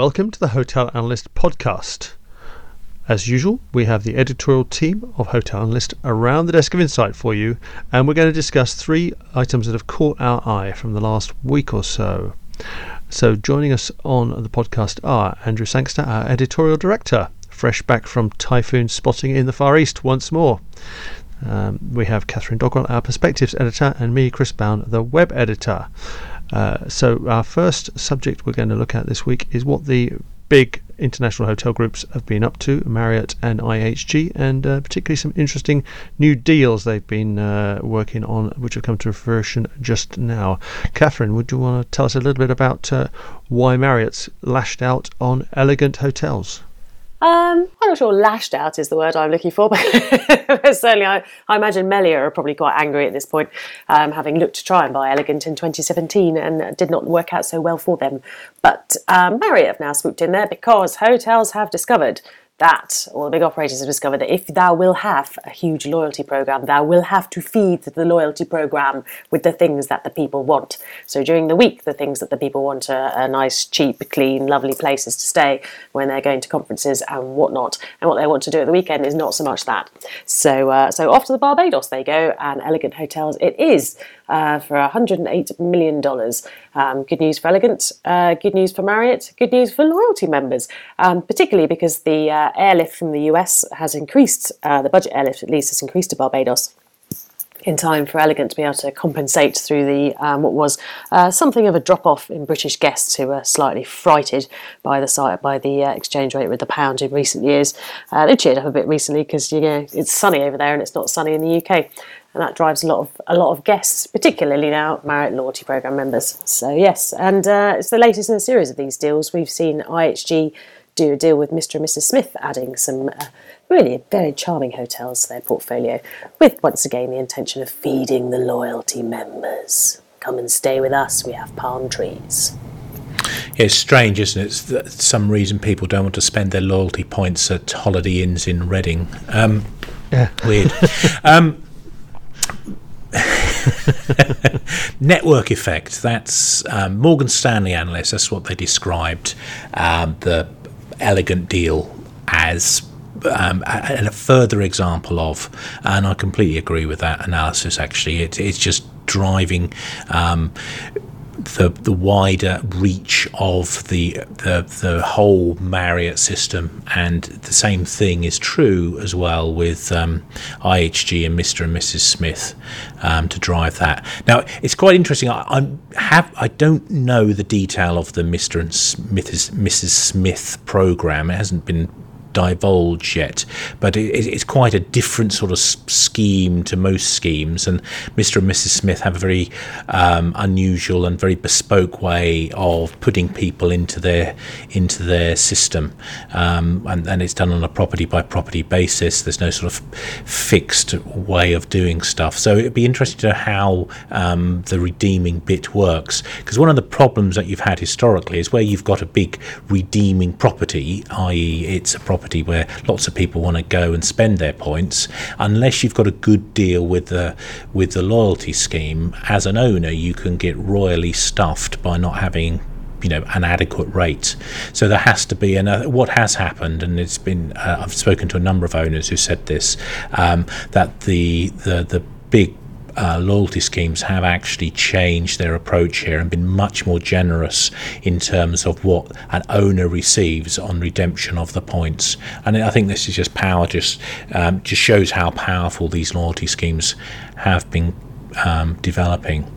welcome to the Hotel Analyst podcast. As usual, we have the editorial team of Hotel Analyst around the desk of insight for you, and we're going to discuss three items that have caught our eye from the last week or so. So, joining us on the podcast are Andrew Sangster, our editorial director, fresh back from typhoon spotting in the Far East once more. Um, we have Catherine Doggrell, our perspectives editor, and me, Chris Bown, the web editor. Uh, so, our first subject we're going to look at this week is what the big international hotel groups have been up to, Marriott and IHG, and uh, particularly some interesting new deals they've been uh, working on, which have come to fruition just now. Catherine, would you want to tell us a little bit about uh, why Marriott's lashed out on elegant hotels? Um, I'm not sure lashed out is the word I'm looking for, but certainly I, I, imagine Melia are probably quite angry at this point, um, having looked to try and buy Elegant in 2017 and did not work out so well for them. But um, Marriott have now swooped in there because hotels have discovered that, all the big operators have discovered that if thou will have a huge loyalty program, thou will have to feed the loyalty program with the things that the people want. So during the week, the things that the people want are, are nice, cheap, clean, lovely places to stay when they're going to conferences and whatnot. And what they want to do at the weekend is not so much that. So, uh, so off to the Barbados they go, and elegant hotels it is uh, for $108 million. Um, good news for Elegant, uh, good news for Marriott, good news for loyalty members, um, particularly because the uh, airlift from the US has increased, uh, the budget airlift at least has increased to Barbados in time for Elegant to be able to compensate through the um, what was uh, something of a drop off in British guests who were slightly frighted by the site by the uh, exchange rate with the pound in recent years. Uh, they cheered up a bit recently because you know it's sunny over there and it's not sunny in the UK and that drives a lot of a lot of guests, particularly now Marriott Loyalty Program members. So yes, and uh, it's the latest in a series of these deals. We've seen IHG do a deal with Mr. and Mrs. Smith, adding some uh, really very charming hotels to their portfolio, with once again the intention of feeding the loyalty members. Come and stay with us. We have palm trees. Yeah, it's strange, isn't it? That some reason people don't want to spend their loyalty points at Holiday Inns in Reading. Um, yeah. Weird. um, network effect. That's um, Morgan Stanley analysts. That's what they described um, the elegant deal as. Um, and a further example of, and I completely agree with that analysis. Actually, it, it's just driving um, the the wider reach of the the the whole Marriott system, and the same thing is true as well with um, IHG and Mr and Mrs Smith um, to drive that. Now it's quite interesting. I, I, have I don't know the detail of the Mr and Mrs Mrs Smith program. It hasn't been divulge yet, but it, it's quite a different sort of scheme to most schemes. And Mr. and Mrs. Smith have a very um, unusual and very bespoke way of putting people into their into their system, um, and, and it's done on a property by property basis. There's no sort of fixed way of doing stuff. So it'd be interesting to know how um, the redeeming bit works, because one of the problems that you've had historically is where you've got a big redeeming property, i.e., it's a property property where lots of people want to go and spend their points, unless you've got a good deal with the with the loyalty scheme, as an owner, you can get royally stuffed by not having you know an adequate rate. So there has to be, and what has happened, and it's been uh, I've spoken to a number of owners who said this um, that the the the big uh, loyalty schemes have actually changed their approach here and been much more generous in terms of what an owner receives on redemption of the points. And I think this is just power, just um, just shows how powerful these loyalty schemes have been um, developing.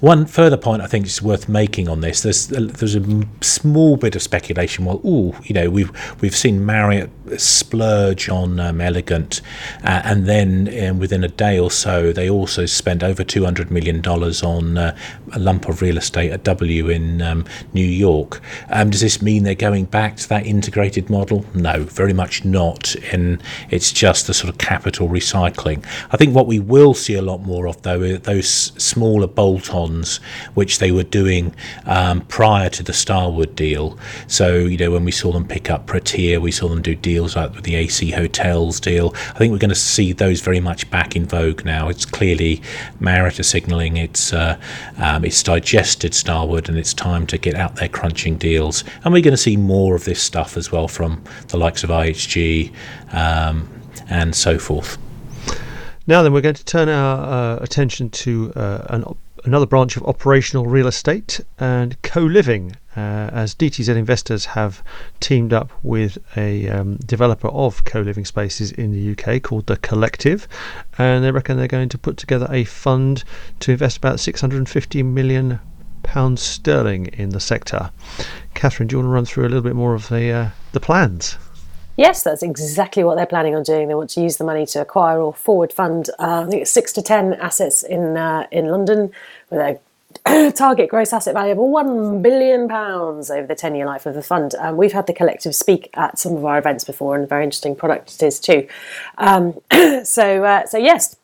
One further point I think is worth making on this: there's there's a small bit of speculation. Well, oh, you know, we've we've seen Marriott splurge on um, Elegant, uh, and then um, within a day or so, they also spent over two hundred million dollars on uh, a lump of real estate at W in um, New York. Um, does this mean they're going back to that integrated model? No, very much not. And it's just the sort of capital recycling. I think what we will see a lot more of though that those smaller bolt-ons, which they were doing um, prior to the Starwood deal. So you know when we saw them pick up Protea, we saw them do deals like with the AC Hotels deal. I think we're going to see those very much back in vogue now. It's clearly Marriott signalling it's uh, um, it's digested Starwood and it's time to get out there crunching deals. And we're going to see more of this stuff as well from the likes of IHG um, and so forth. Now, then, we're going to turn our uh, attention to uh, an, another branch of operational real estate and co living, uh, as DTZ investors have teamed up with a um, developer of co living spaces in the UK called The Collective, and they reckon they're going to put together a fund to invest about 650 million pounds sterling in the sector. Catherine, do you want to run through a little bit more of the uh, the plans? Yes, that's exactly what they're planning on doing. They want to use the money to acquire or forward fund, uh, I think it's six to ten assets in uh, in London with a target gross asset value of one billion pounds over the ten year life of the fund. Um, we've had the collective speak at some of our events before, and a very interesting product it is too. Um, so, uh, so yes,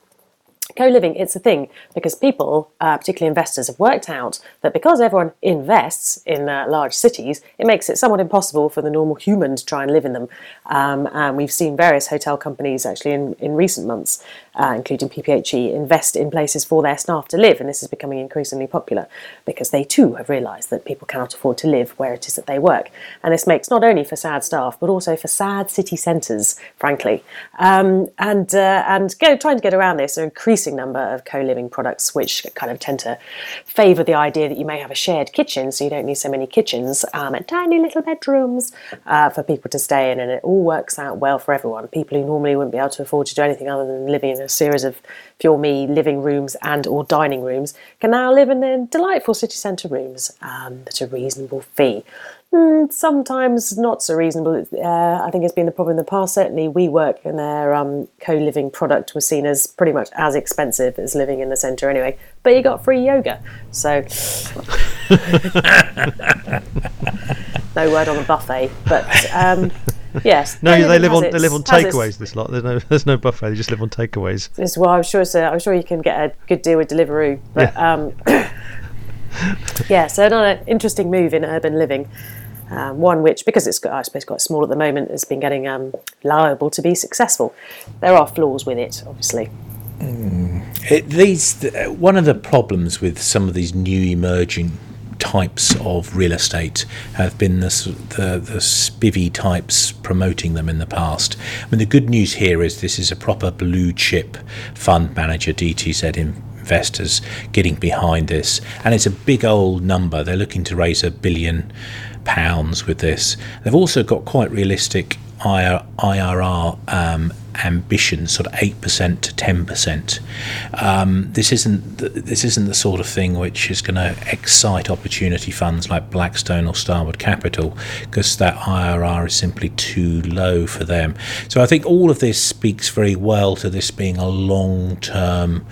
co-living it's a thing because people uh, particularly investors have worked out that because everyone invests in uh, large cities it makes it somewhat impossible for the normal human to try and live in them um, and we've seen various hotel companies actually in, in recent months uh, including PPHE, invest in places for their staff to live. And this is becoming increasingly popular because they too have realised that people cannot afford to live where it is that they work. And this makes not only for sad staff, but also for sad city centres, frankly. Um, and uh, and trying to get around this, an increasing number of co living products which kind of tend to favour the idea that you may have a shared kitchen, so you don't need so many kitchens um, and tiny little bedrooms uh, for people to stay in. And it all works out well for everyone. People who normally wouldn't be able to afford to do anything other than living in a series of Fuel Me living rooms and or dining rooms can now live in their delightful city centre rooms um, at a reasonable fee. Mm, sometimes not so reasonable. Uh, I think it's been the problem in the past. Certainly, WeWork and their um, co-living product was seen as pretty much as expensive as living in the centre anyway. But you got free yoga, so no word on the buffet. But um, Yes. no, they live on its, they live on takeaways. This lot. There's no there's no buffet. They just live on takeaways. This, well, I'm sure. So I'm sure you can get a good deal with Deliveroo. But yeah. Um, yeah. So another interesting move in urban living. Um, one which, because it's got, I suppose quite small at the moment, has been getting um, liable to be successful. There are flaws with it, obviously. Mm. It, these one of the problems with some of these new emerging types of real estate have been the, the, the spivvy types promoting them in the past. I mean, the good news here is this is a proper blue chip fund manager, DTZ investors getting behind this, and it's a big old number. They're looking to raise a billion pounds with this. They've also got quite realistic IRR um, ambition, sort of eight percent to ten percent. Um, this isn't the, this isn't the sort of thing which is going to excite opportunity funds like Blackstone or Starwood Capital, because that IRR is simply too low for them. So I think all of this speaks very well to this being a long-term,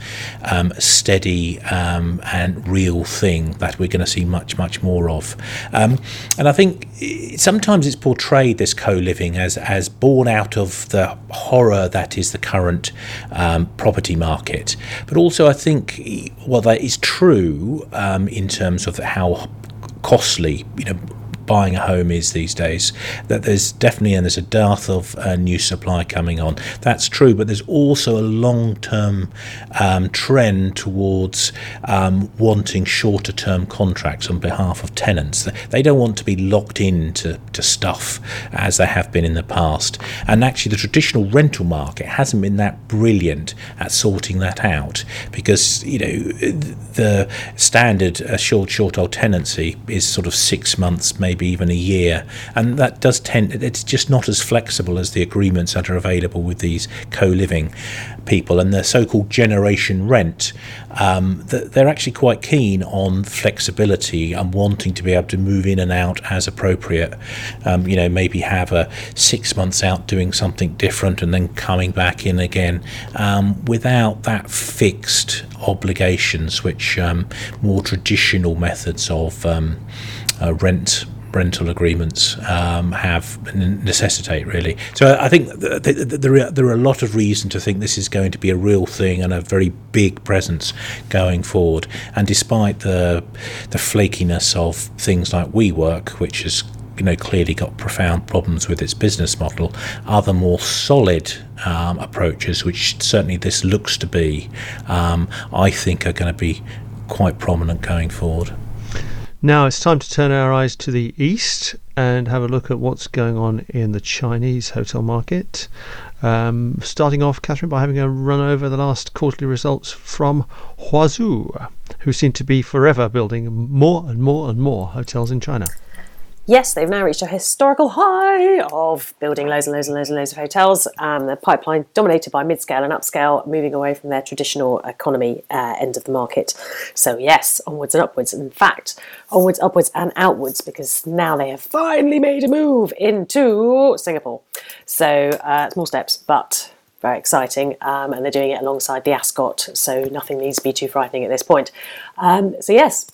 um, steady um, and real thing that we're going to see much much more of. Um, and I think sometimes it's portrayed this co-living as as born out of the horror horror that is the current um, property market. But also, I think, well, that is true um, in terms of how costly, you know, buying a home is these days. That there's definitely and there's a dearth of uh, new supply coming on. That's true, but there's also a long-term um, trend towards um, wanting shorter-term contracts on behalf of tenants. They don't want to be locked into to stuff as they have been in the past. And actually, the traditional rental market hasn't been that brilliant at sorting that out because you know the standard uh, assured shorthold tenancy is sort of six months, maybe maybe even a year. And that does tend, it's just not as flexible as the agreements that are available with these co living people. And the so called generation rent, um, they're actually quite keen on flexibility and wanting to be able to move in and out as appropriate. Um, you know, maybe have a six months out doing something different and then coming back in again um, without that fixed obligations, which um, more traditional methods of um, uh, rent rental agreements um, have necessitate really. So I think th- th- th- there are, there are a lot of reason to think this is going to be a real thing and a very big presence going forward. And despite the the flakiness of things like WeWork, which has you know clearly got profound problems with its business model. Other more solid um, approaches, which certainly this looks to be, um, I think are going to be quite prominent going forward. Now it's time to turn our eyes to the east and have a look at what's going on in the Chinese hotel market. Um, starting off, Catherine, by having a run over the last quarterly results from Huazhu, who seem to be forever building more and more and more hotels in China. Yes, they've now reached a historical high of building loads and loads and loads and loads of hotels. Um, the pipeline dominated by mid-scale and upscale, moving away from their traditional economy uh, end of the market. So yes, onwards and upwards. In fact, onwards, upwards, and outwards, because now they have finally made a move into Singapore. So uh, small steps, but very exciting, um, and they're doing it alongside the Ascott, so nothing needs to be too frightening at this point. Um, so yes,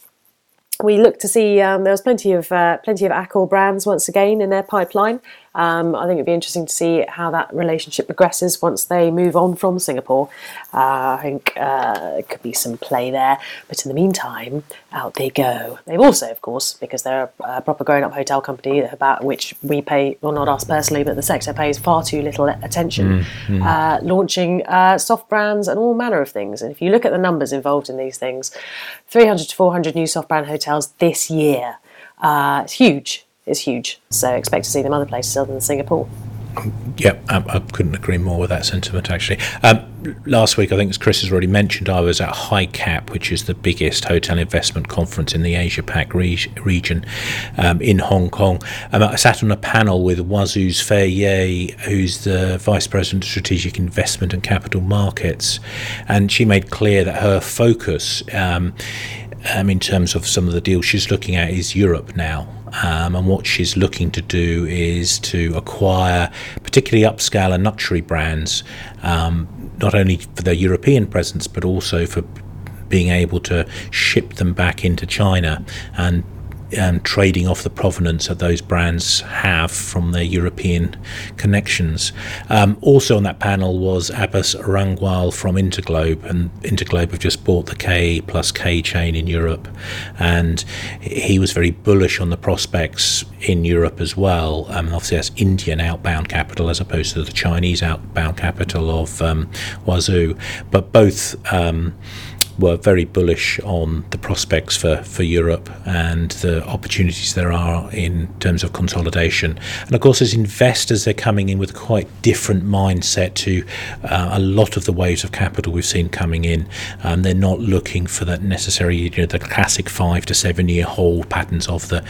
we look to see um, there was plenty of uh, plenty of Accor brands once again in their pipeline. Um, I think it'd be interesting to see how that relationship progresses once they move on from Singapore. Uh, I think uh, it could be some play there, but in the meantime, out they go. They've also, of course, because they're a, proper grown-up hotel company about which we pay, well, not us personally, but the sector pays far too little attention, mm, mm. launching uh, soft brands and all manner of things. And if you look at the numbers involved in these things, 300 to 400 new soft brand hotels this year. Uh, it's huge is huge. So expect to see them other places other than Singapore. Yeah, I, I, couldn't agree more with that sentiment actually. Um, last week, I think as Chris has already mentioned, I was at HICAP, which is the biggest hotel investment conference in the Asia Pac re- region um, in Hong Kong. Um, I sat on a panel with Huazhu's Fei Ye, who's the Vice President of Strategic Investment and Capital Markets, and she made clear that her focus um, um in terms of some of the deals she's looking at is Europe now. Um, and what she's looking to do is to acquire particularly upscale and luxury brands, um, not only for their European presence but also for being able to ship them back into China and and trading off the provenance that those brands have from their European connections. Um, also on that panel was Abbas Rangwal from Interglobe, and Interglobe have just bought the K plus K chain in Europe, and he was very bullish on the prospects in Europe as well. Um, obviously, that's Indian outbound capital as opposed to the Chinese outbound capital of um, Huazhu, but both. Um, were very bullish on the prospects for, for Europe and the opportunities there are in terms of consolidation. And of course, as investors, they're coming in with a quite different mindset to uh, a lot of the waves of capital we've seen coming in. Um, they're not looking for that necessary, you know, the classic five to seven year hold patterns of the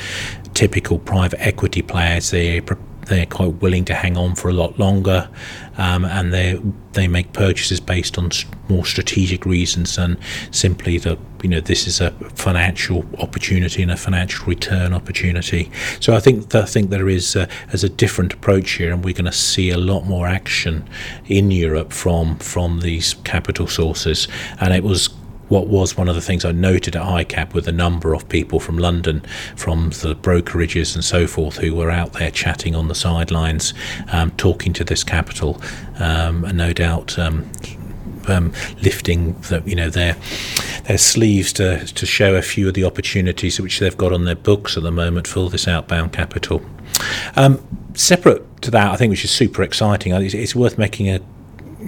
typical private equity players. They're they're quite willing to hang on for a lot longer, um, and they they make purchases based on more strategic reasons than simply that you know this is a financial opportunity and a financial return opportunity. So I think I think there is a, as a different approach here, and we're going to see a lot more action in Europe from from these capital sources, and it was what was one of the things I noted at HICAP with a number of people from London, from the brokerages and so forth, who were out there chatting on the sidelines, um, talking to this capital, um, and no doubt. Um, um, lifting the, you know their their sleeves to to show a few of the opportunities which they've got on their books at the moment for this outbound capital. Um, separate to that, I think which is super exciting. It's, it's worth making a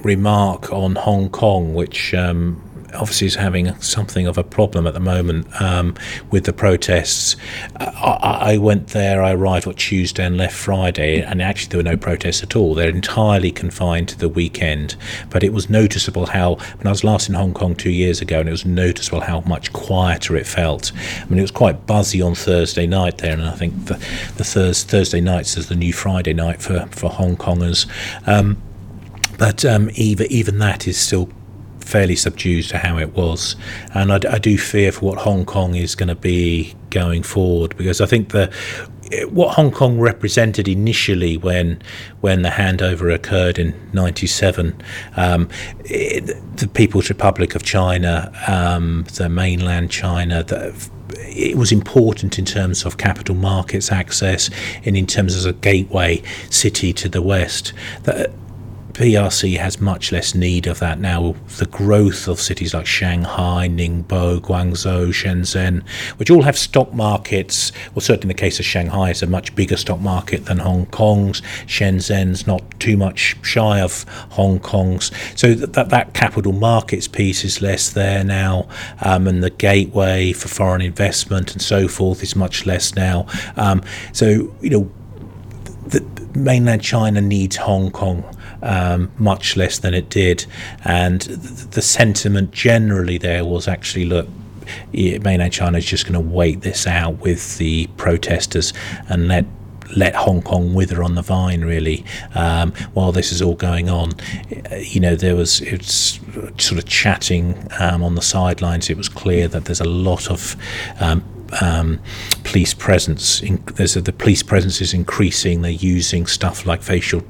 remark on Hong Kong, which um, obviously is having something of a problem at the moment um, with the protests. I, I, went there, I arrived on Tuesday and left Friday, and actually there were no protests at all. They're entirely confined to the weekend. But it was noticeable how, when I was last in Hong Kong two years ago, and it was noticeable how much quieter it felt. I mean, it was quite buzzy on Thursday night there, and I think the, the Thurs, Thursday nights is the new Friday night for, for Hong Kongers. Um, but um, even even that is still fairly subdued to how it was. And I, I do fear for what Hong Kong is going to be going forward because I think the what Hong Kong represented initially when when the handover occurred in '97, um, the People's Republic of China, um, the mainland China, the, it was important in terms of capital markets access and in terms of a gateway city to the West. That PRC has much less need of that now. The growth of cities like Shanghai, Ningbo, Guangzhou, Shenzhen, which all have stock markets, well, certainly in the case of Shanghai, it's a much bigger stock market than Hong Kong's. Shenzhen's not too much shy of Hong Kong's. So that, that, that capital markets piece is less there now, um, and the gateway for foreign investment and so forth is much less now. Um, so, you know, the mainland China needs Hong Kong um, much less than it did. And th- the sentiment generally there was actually look, mainland China is just going to wait this out with the protesters and let let Hong Kong wither on the vine, really, um, while this is all going on. You know, there was it's sort of chatting um, on the sidelines. It was clear that there's a lot of um, um, police presence. In, there's a, the police presence is increasing. They're using stuff like facial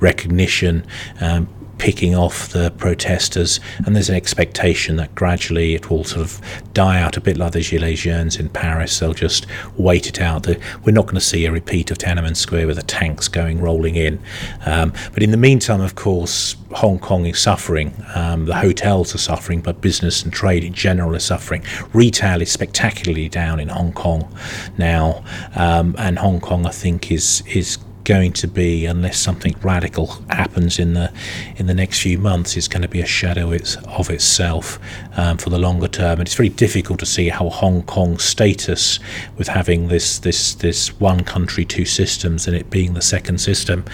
recognition, um, picking off the protesters, and there's an expectation that gradually it will sort of die out a bit like the Gilets Jaunes in Paris. They'll just wait it out. We're not going to see a repeat of Tiananmen Square with the tanks going rolling in. Um, but in the meantime, of course, Hong Kong is suffering. Um, the hotels are suffering, but business and trade in general is suffering. Retail is spectacularly down in Hong Kong now, um, and Hong Kong, I think, is is going to be, unless something radical happens in the in the next few months, is going to be a shadow it's, of itself um, for the longer term. And it's very difficult to see how Hong Kong's status, with having this this this one country, two systems, and it being the second system,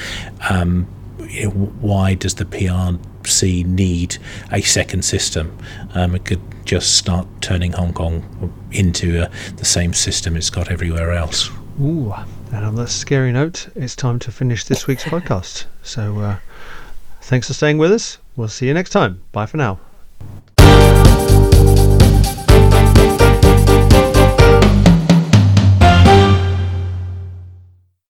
um, you know, why does the PRC need a second system? Um, it could just start turning Hong Kong into uh, the same system it's got everywhere else. Ooh, and on that scary note, it's time to finish this week's podcast. So uh, thanks for staying with us. We'll see you next time. Bye for now.